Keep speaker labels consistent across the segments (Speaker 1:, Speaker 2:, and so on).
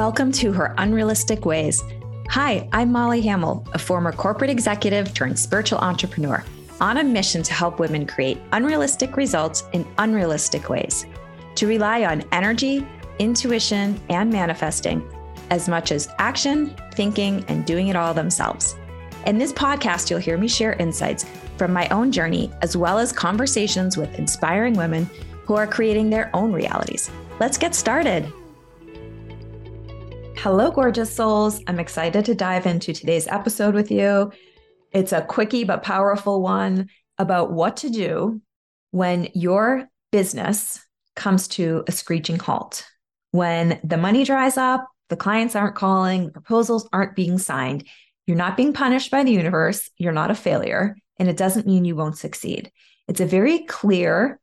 Speaker 1: Welcome to Her Unrealistic Ways. Hi, I'm Molly Hamill, a former corporate executive turned spiritual entrepreneur, on a mission to help women create unrealistic results in unrealistic ways, to rely on energy, intuition, and manifesting as much as action, thinking, and doing it all themselves. In this podcast, you'll hear me share insights from my own journey, as well as conversations with inspiring women who are creating their own realities. Let's get started. Hello, gorgeous souls. I'm excited to dive into today's episode with you. It's a quickie but powerful one about what to do when your business comes to a screeching halt. When the money dries up, the clients aren't calling, the proposals aren't being signed, you're not being punished by the universe, you're not a failure, and it doesn't mean you won't succeed. It's a very clear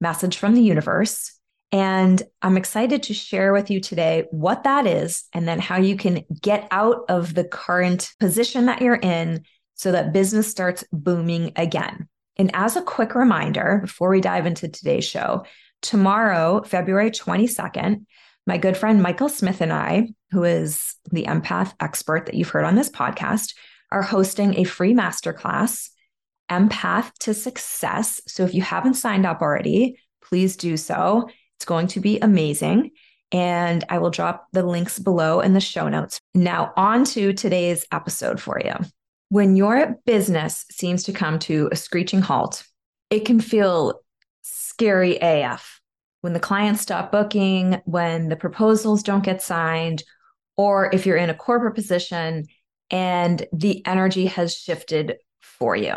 Speaker 1: message from the universe and I'm excited to share with you today what that is and then how you can get out of the current position that you're in so that business starts booming again. And as a quick reminder, before we dive into today's show, tomorrow, February 22nd, my good friend Michael Smith and I, who is the empath expert that you've heard on this podcast, are hosting a free masterclass, Empath to Success. So if you haven't signed up already, please do so. It's going to be amazing. And I will drop the links below in the show notes. Now, on to today's episode for you. When your business seems to come to a screeching halt, it can feel scary AF. When the clients stop booking, when the proposals don't get signed, or if you're in a corporate position and the energy has shifted for you.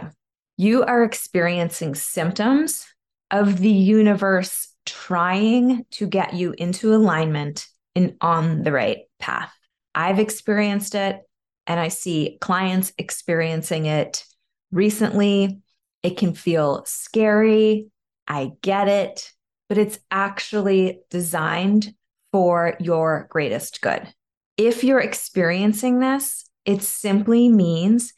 Speaker 1: You are experiencing symptoms of the universe trying to get you into alignment and on the right path. I've experienced it and I see clients experiencing it recently. It can feel scary. I get it, but it's actually designed for your greatest good. If you're experiencing this, it simply means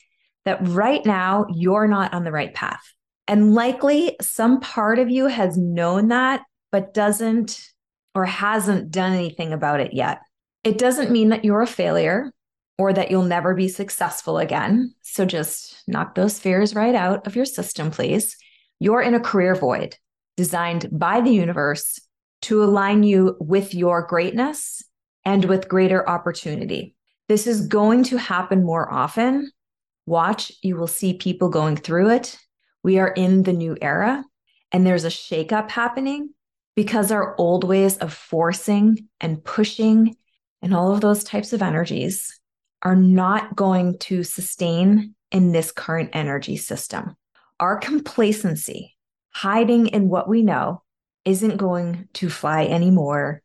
Speaker 1: that right now you're not on the right path. And likely some part of you has known that but doesn't or hasn't done anything about it yet. It doesn't mean that you're a failure or that you'll never be successful again. So just knock those fears right out of your system, please. You're in a career void designed by the universe to align you with your greatness and with greater opportunity. This is going to happen more often. Watch, you will see people going through it. We are in the new era and there's a shakeup happening because our old ways of forcing and pushing and all of those types of energies are not going to sustain in this current energy system. Our complacency, hiding in what we know, isn't going to fly anymore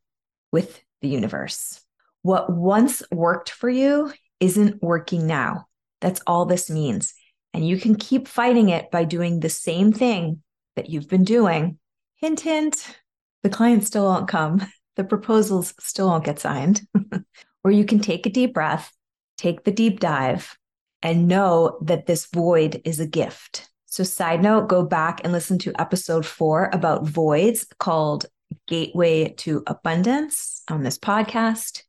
Speaker 1: with the universe. What once worked for you isn't working now. That's all this means. And you can keep fighting it by doing the same thing that you've been doing. Hint, hint, the clients still won't come, the proposals still won't get signed. or you can take a deep breath, take the deep dive, and know that this void is a gift. So, side note, go back and listen to episode four about voids called Gateway to Abundance on this podcast.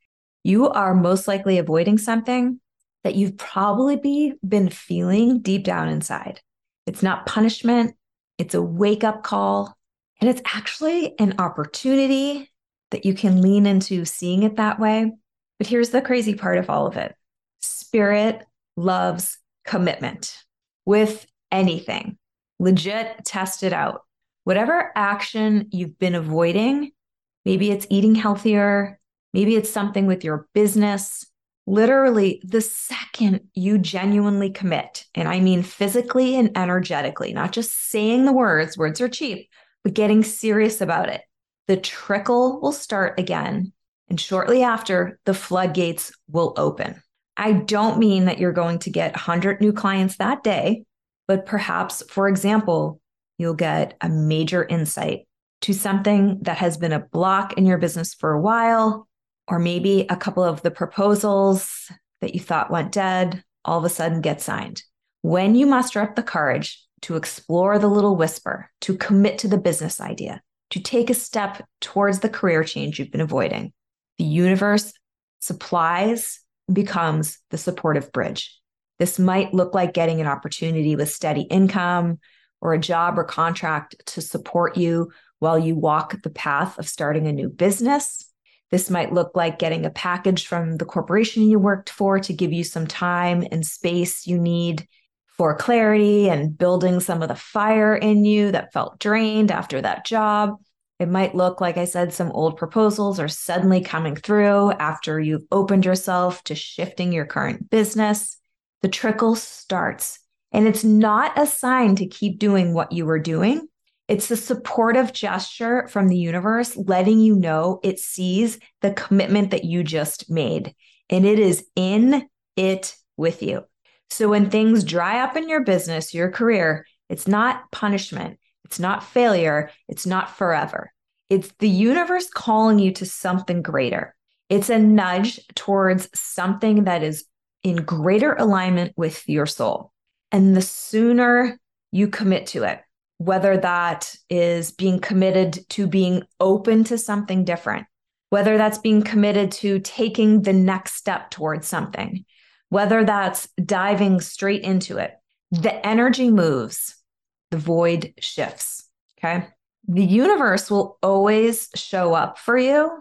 Speaker 1: You are most likely avoiding something that you've probably be, been feeling deep down inside. It's not punishment, it's a wake up call and it's actually an opportunity that you can lean into seeing it that way. But here's the crazy part of all of it spirit loves commitment with anything. Legit test it out. Whatever action you've been avoiding, maybe it's eating healthier, maybe it's something with your business. Literally, the second you genuinely commit, and I mean physically and energetically, not just saying the words, words are cheap, but getting serious about it. The trickle will start again. And shortly after, the floodgates will open. I don't mean that you're going to get 100 new clients that day, but perhaps, for example, you'll get a major insight to something that has been a block in your business for a while, or maybe a couple of the proposals that you thought went dead all of a sudden get signed. When you muster up the courage to explore the little whisper, to commit to the business idea, to take a step towards the career change you've been avoiding. The universe supplies becomes the supportive bridge. This might look like getting an opportunity with steady income or a job or contract to support you while you walk the path of starting a new business. This might look like getting a package from the corporation you worked for to give you some time and space you need for clarity and building some of the fire in you that felt drained after that job. It might look, like I said, some old proposals are suddenly coming through after you've opened yourself to shifting your current business. The trickle starts, and it's not a sign to keep doing what you were doing. It's a supportive gesture from the universe letting you know it sees the commitment that you just made and it is in it with you. So when things dry up in your business, your career, it's not punishment, it's not failure, it's not forever. It's the universe calling you to something greater. It's a nudge towards something that is in greater alignment with your soul. And the sooner you commit to it, whether that is being committed to being open to something different, whether that's being committed to taking the next step towards something, whether that's diving straight into it, the energy moves, the void shifts. Okay. The universe will always show up for you.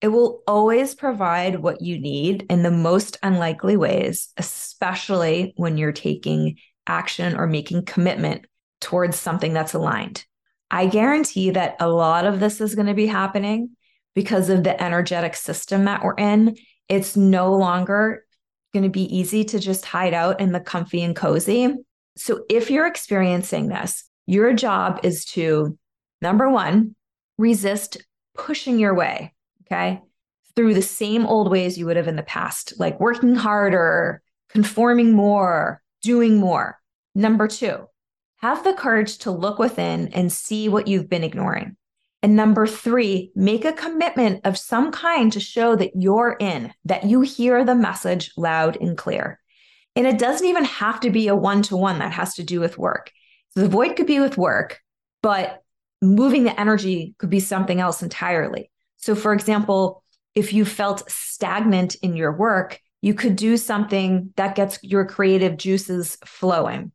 Speaker 1: It will always provide what you need in the most unlikely ways, especially when you're taking action or making commitment towards something that's aligned. I guarantee that a lot of this is going to be happening because of the energetic system that we're in. It's no longer going to be easy to just hide out in the comfy and cozy. So if you're experiencing this, your job is to number one, resist pushing your way, okay, through the same old ways you would have in the past, like working harder, conforming more, doing more. Number two, have the courage to look within and see what you've been ignoring. And number three, make a commitment of some kind to show that you're in, that you hear the message loud and clear. And it doesn't even have to be a one to one that has to do with work. So the void could be with work, but moving the energy could be something else entirely. So, for example, if you felt stagnant in your work, you could do something that gets your creative juices flowing,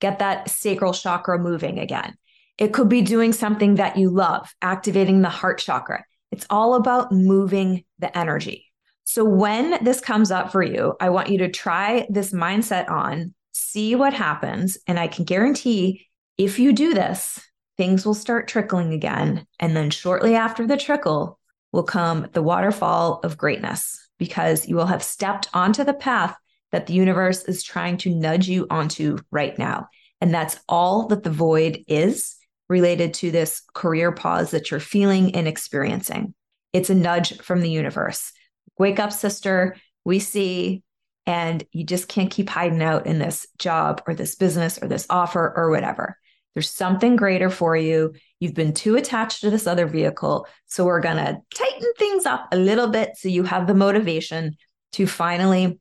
Speaker 1: get that sacral chakra moving again. It could be doing something that you love, activating the heart chakra. It's all about moving the energy. So when this comes up for you, I want you to try this mindset on, see what happens. And I can guarantee if you do this, things will start trickling again. And then shortly after the trickle will come the waterfall of greatness because you will have stepped onto the path that the universe is trying to nudge you onto right now. And that's all that the void is related to this career pause that you're feeling and experiencing. It's a nudge from the universe. Wake up, sister. We see, and you just can't keep hiding out in this job or this business or this offer or whatever. There's something greater for you. You've been too attached to this other vehicle. So we're going to tighten things up a little bit so you have the motivation to finally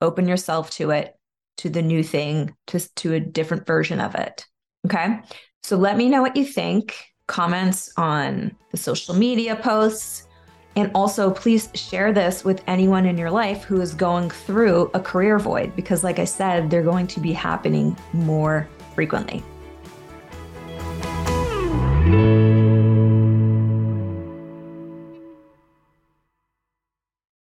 Speaker 1: open yourself to it, to the new thing, to, to a different version of it. Okay. So let me know what you think. Comments on the social media posts. And also, please share this with anyone in your life who is going through a career void, because, like I said, they're going to be happening more frequently.